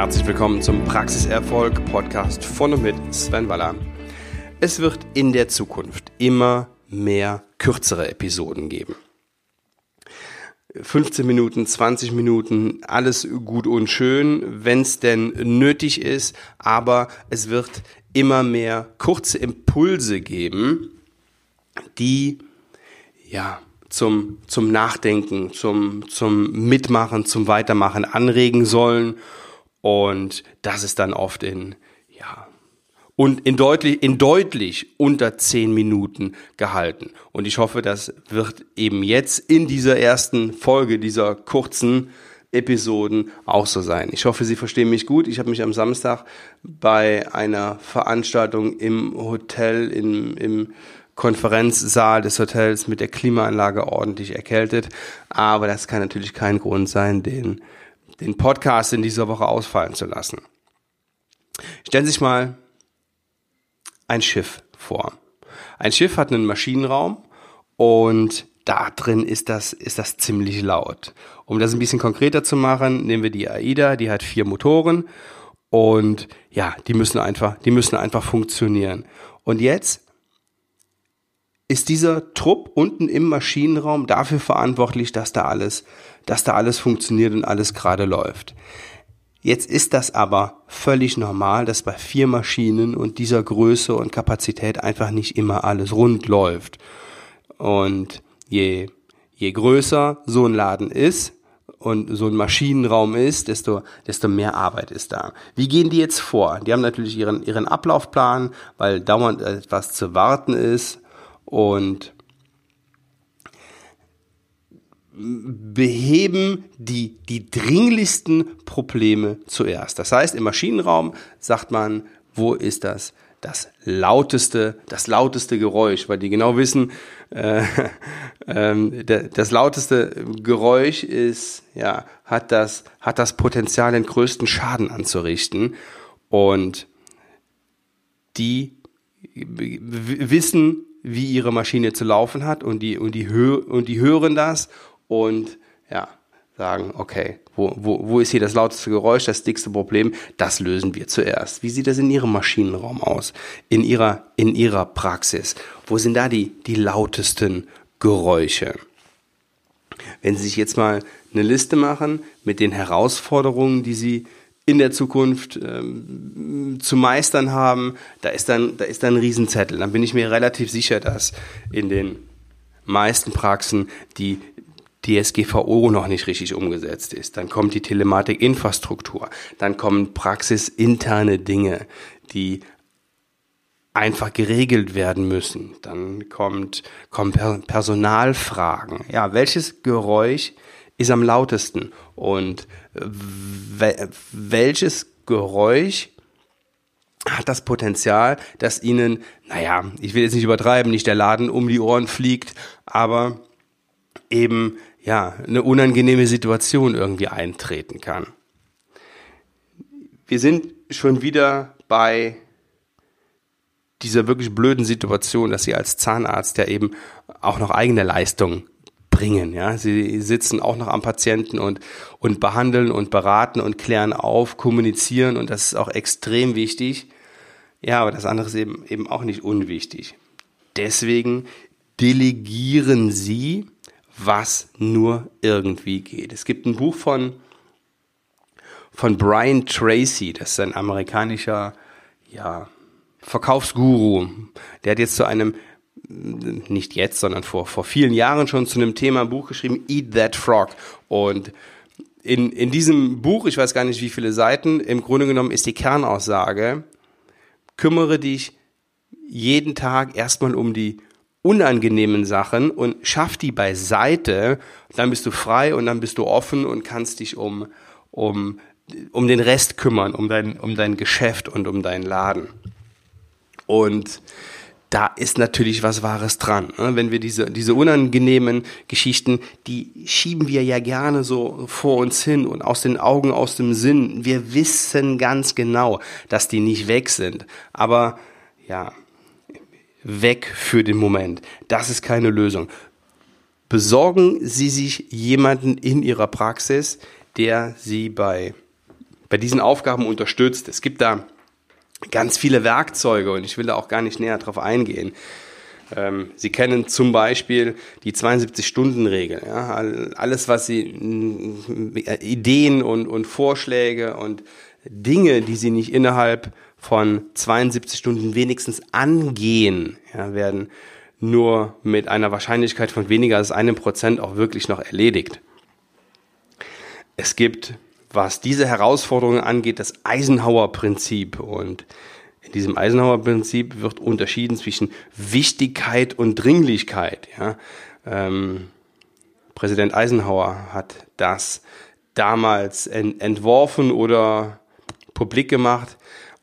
Herzlich willkommen zum Praxiserfolg Podcast von und mit Sven Waller. Es wird in der Zukunft immer mehr kürzere Episoden geben. 15 Minuten, 20 Minuten, alles gut und schön, wenn es denn nötig ist, aber es wird immer mehr kurze Impulse geben, die ja zum, zum Nachdenken, zum, zum Mitmachen, zum Weitermachen anregen sollen. Und das ist dann oft in, ja, und in deutlich, in deutlich unter zehn Minuten gehalten. Und ich hoffe, das wird eben jetzt in dieser ersten Folge dieser kurzen Episoden auch so sein. Ich hoffe, Sie verstehen mich gut. Ich habe mich am Samstag bei einer Veranstaltung im Hotel, im, im Konferenzsaal des Hotels mit der Klimaanlage ordentlich erkältet. Aber das kann natürlich kein Grund sein, den, den Podcast in dieser Woche ausfallen zu lassen. Stellen Sie sich mal ein Schiff vor. Ein Schiff hat einen Maschinenraum und da drin ist das, ist das ziemlich laut. Um das ein bisschen konkreter zu machen, nehmen wir die AIDA, die hat vier Motoren und ja, die müssen einfach, die müssen einfach funktionieren. Und jetzt ist dieser Trupp unten im Maschinenraum dafür verantwortlich, dass da alles, dass da alles funktioniert und alles gerade läuft. Jetzt ist das aber völlig normal, dass bei vier Maschinen und dieser Größe und Kapazität einfach nicht immer alles rund läuft. Und je, je größer so ein Laden ist und so ein Maschinenraum ist, desto, desto mehr Arbeit ist da. Wie gehen die jetzt vor? Die haben natürlich ihren, ihren Ablaufplan, weil dauernd etwas zu warten ist und beheben die, die dringlichsten Probleme zuerst. Das heißt, im Maschinenraum sagt man, wo ist das? Das lauteste, das lauteste Geräusch, weil die genau wissen, äh, äh, das lauteste Geräusch ist, ja, hat das, hat das Potenzial, den größten Schaden anzurichten. Und die wissen, wie ihre Maschine zu laufen hat und die, und die, und die hören das und ja, sagen, okay, wo, wo, wo ist hier das lauteste Geräusch, das dickste Problem? Das lösen wir zuerst. Wie sieht das in Ihrem Maschinenraum aus? In Ihrer, in Ihrer Praxis? Wo sind da die, die lautesten Geräusche? Wenn Sie sich jetzt mal eine Liste machen mit den Herausforderungen, die Sie in der Zukunft ähm, zu meistern haben, da ist dann, da ist dann ein Riesenzettel. Dann bin ich mir relativ sicher, dass in den meisten Praxen die DSGVO noch nicht richtig umgesetzt ist. Dann kommt die Telematikinfrastruktur. Dann kommen praxisinterne Dinge, die einfach geregelt werden müssen. Dann kommt, kommen Personalfragen. Ja, welches Geräusch ist am lautesten? Und welches Geräusch hat das Potenzial, dass ihnen, naja, ich will jetzt nicht übertreiben, nicht der Laden um die Ohren fliegt, aber eben, ja, eine unangenehme Situation irgendwie eintreten kann. Wir sind schon wieder bei dieser wirklich blöden Situation, dass sie als Zahnarzt ja eben auch noch eigene Leistung bringen. Ja, sie sitzen auch noch am Patienten und und behandeln und beraten und klären auf, kommunizieren und das ist auch extrem wichtig. Ja, aber das andere ist eben eben auch nicht unwichtig. Deswegen delegieren Sie, was nur irgendwie geht. Es gibt ein Buch von von Brian Tracy, das ist ein amerikanischer ja, Verkaufsguru. Der hat jetzt zu einem nicht jetzt, sondern vor, vor vielen Jahren schon zu einem Thema ein Buch geschrieben, Eat That Frog. Und in, in diesem Buch, ich weiß gar nicht wie viele Seiten, im Grunde genommen ist die Kernaussage, kümmere dich jeden Tag erstmal um die unangenehmen Sachen und schaff die beiseite, dann bist du frei und dann bist du offen und kannst dich um, um, um den Rest kümmern, um dein, um dein Geschäft und um deinen Laden. Und da ist natürlich was Wahres dran. Ne? Wenn wir diese, diese unangenehmen Geschichten, die schieben wir ja gerne so vor uns hin und aus den Augen, aus dem Sinn. Wir wissen ganz genau, dass die nicht weg sind. Aber ja, weg für den Moment. Das ist keine Lösung. Besorgen Sie sich jemanden in Ihrer Praxis, der Sie bei bei diesen Aufgaben unterstützt. Es gibt da ganz viele Werkzeuge und ich will da auch gar nicht näher drauf eingehen. Ähm, Sie kennen zum Beispiel die 72-Stunden-Regel. Ja? Alles, was Sie, Ideen und, und Vorschläge und Dinge, die Sie nicht innerhalb von 72 Stunden wenigstens angehen, ja, werden nur mit einer Wahrscheinlichkeit von weniger als einem Prozent auch wirklich noch erledigt. Es gibt, was diese Herausforderungen angeht, das Eisenhower-Prinzip und in diesem Eisenhower-Prinzip wird unterschieden zwischen Wichtigkeit und Dringlichkeit. Ja. Ähm, Präsident Eisenhower hat das damals entworfen oder publik gemacht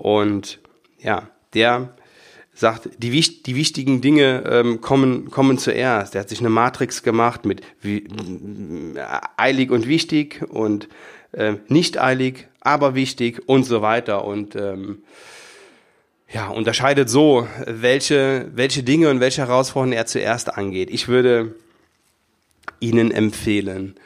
und ja, der sagt, die, die wichtigen Dinge ähm, kommen, kommen zuerst. Er hat sich eine Matrix gemacht mit wie, eilig und wichtig und äh, nicht eilig, aber wichtig und so weiter. Und ähm, ja, unterscheidet so, welche, welche Dinge und welche Herausforderungen er zuerst angeht. Ich würde Ihnen empfehlen,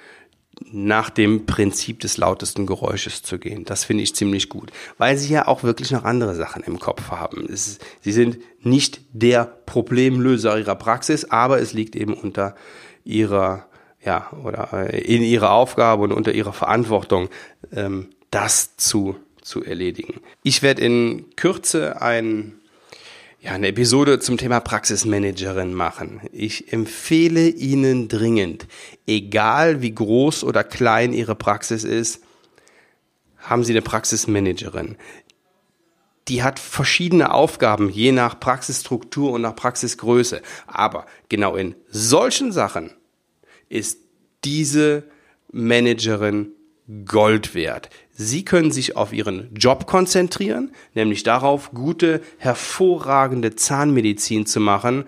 nach dem Prinzip des lautesten Geräusches zu gehen. Das finde ich ziemlich gut, weil sie ja auch wirklich noch andere Sachen im Kopf haben. Ist, sie sind nicht der Problemlöser ihrer Praxis, aber es liegt eben unter ihrer, ja, oder äh, in ihrer Aufgabe und unter ihrer Verantwortung, ähm, das zu zu erledigen. Ich werde in Kürze ein, ja, eine Episode zum Thema Praxismanagerin machen. Ich empfehle Ihnen dringend, egal wie groß oder klein Ihre Praxis ist, haben Sie eine Praxismanagerin. Die hat verschiedene Aufgaben, je nach Praxisstruktur und nach Praxisgröße. Aber genau in solchen Sachen ist diese Managerin Gold wert. Sie können sich auf Ihren Job konzentrieren, nämlich darauf, gute, hervorragende Zahnmedizin zu machen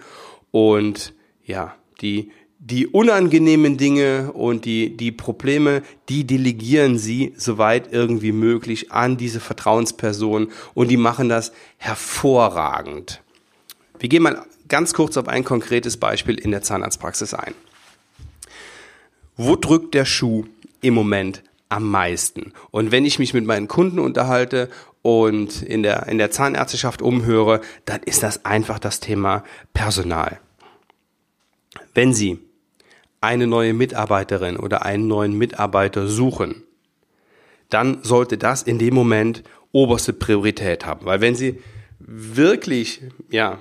und ja, die, die unangenehmen Dinge und die, die Probleme, die delegieren Sie soweit irgendwie möglich an diese Vertrauensperson und die machen das hervorragend. Wir gehen mal ganz kurz auf ein konkretes Beispiel in der Zahnarztpraxis ein. Wo drückt der Schuh im Moment am meisten. Und wenn ich mich mit meinen Kunden unterhalte und in der, in der Zahnärzteschaft umhöre, dann ist das einfach das Thema Personal. Wenn Sie eine neue Mitarbeiterin oder einen neuen Mitarbeiter suchen, dann sollte das in dem Moment oberste Priorität haben. Weil wenn Sie wirklich, ja,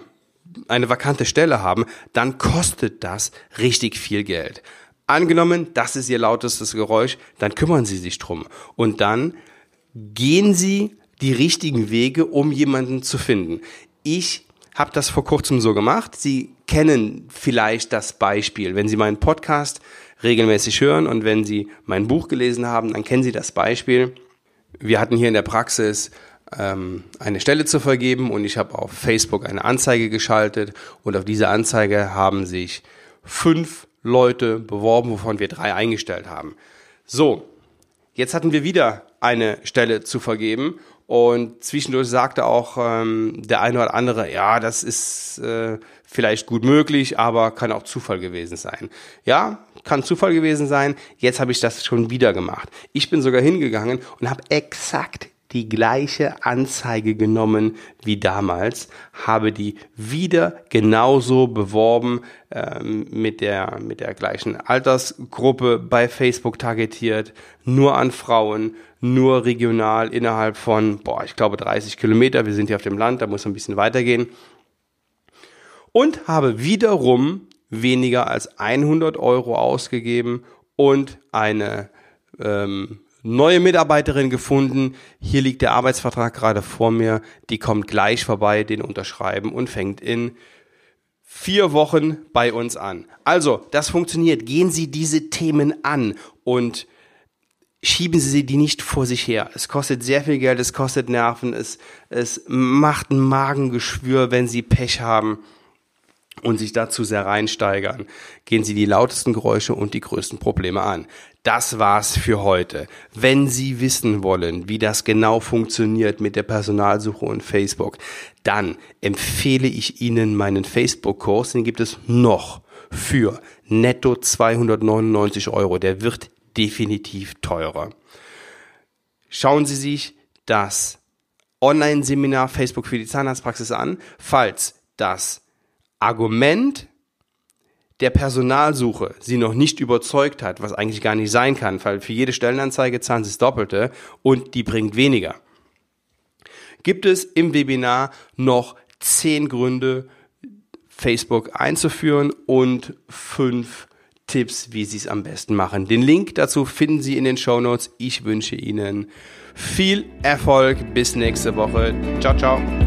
eine vakante Stelle haben, dann kostet das richtig viel Geld. Angenommen, das ist Ihr lautestes Geräusch, dann kümmern Sie sich drum. Und dann gehen Sie die richtigen Wege, um jemanden zu finden. Ich habe das vor kurzem so gemacht. Sie kennen vielleicht das Beispiel. Wenn Sie meinen Podcast regelmäßig hören und wenn Sie mein Buch gelesen haben, dann kennen Sie das Beispiel. Wir hatten hier in der Praxis ähm, eine Stelle zu vergeben und ich habe auf Facebook eine Anzeige geschaltet und auf diese Anzeige haben sich fünf Leute beworben, wovon wir drei eingestellt haben. So, jetzt hatten wir wieder eine Stelle zu vergeben und zwischendurch sagte auch ähm, der eine oder andere, ja, das ist äh, vielleicht gut möglich, aber kann auch Zufall gewesen sein. Ja, kann Zufall gewesen sein. Jetzt habe ich das schon wieder gemacht. Ich bin sogar hingegangen und habe exakt die gleiche Anzeige genommen wie damals, habe die wieder genauso beworben, ähm, mit, der, mit der gleichen Altersgruppe bei Facebook targetiert, nur an Frauen, nur regional innerhalb von, boah, ich glaube 30 Kilometer, wir sind hier auf dem Land, da muss ein bisschen weitergehen. Und habe wiederum weniger als 100 Euro ausgegeben und eine ähm, neue Mitarbeiterin gefunden. Hier liegt der Arbeitsvertrag gerade vor mir. Die kommt gleich vorbei, den unterschreiben und fängt in vier Wochen bei uns an. Also, das funktioniert. Gehen Sie diese Themen an und schieben Sie die nicht vor sich her. Es kostet sehr viel Geld, es kostet Nerven, es, es macht ein Magengeschwür, wenn Sie Pech haben und sich dazu sehr reinsteigern, gehen Sie die lautesten Geräusche und die größten Probleme an. Das war's für heute. Wenn Sie wissen wollen, wie das genau funktioniert mit der Personalsuche und Facebook, dann empfehle ich Ihnen meinen Facebook-Kurs. Den gibt es noch für netto 299 Euro. Der wird definitiv teurer. schauen Sie sich das Online-Seminar Facebook für die Zahnarztpraxis an, falls das Argument der Personalsuche sie noch nicht überzeugt hat, was eigentlich gar nicht sein kann, weil für jede Stellenanzeige zahlen sie das Doppelte und die bringt weniger. Gibt es im Webinar noch zehn Gründe, Facebook einzuführen und fünf Tipps, wie Sie es am besten machen. Den Link dazu finden Sie in den Show Notes. Ich wünsche Ihnen viel Erfolg. Bis nächste Woche. Ciao, ciao.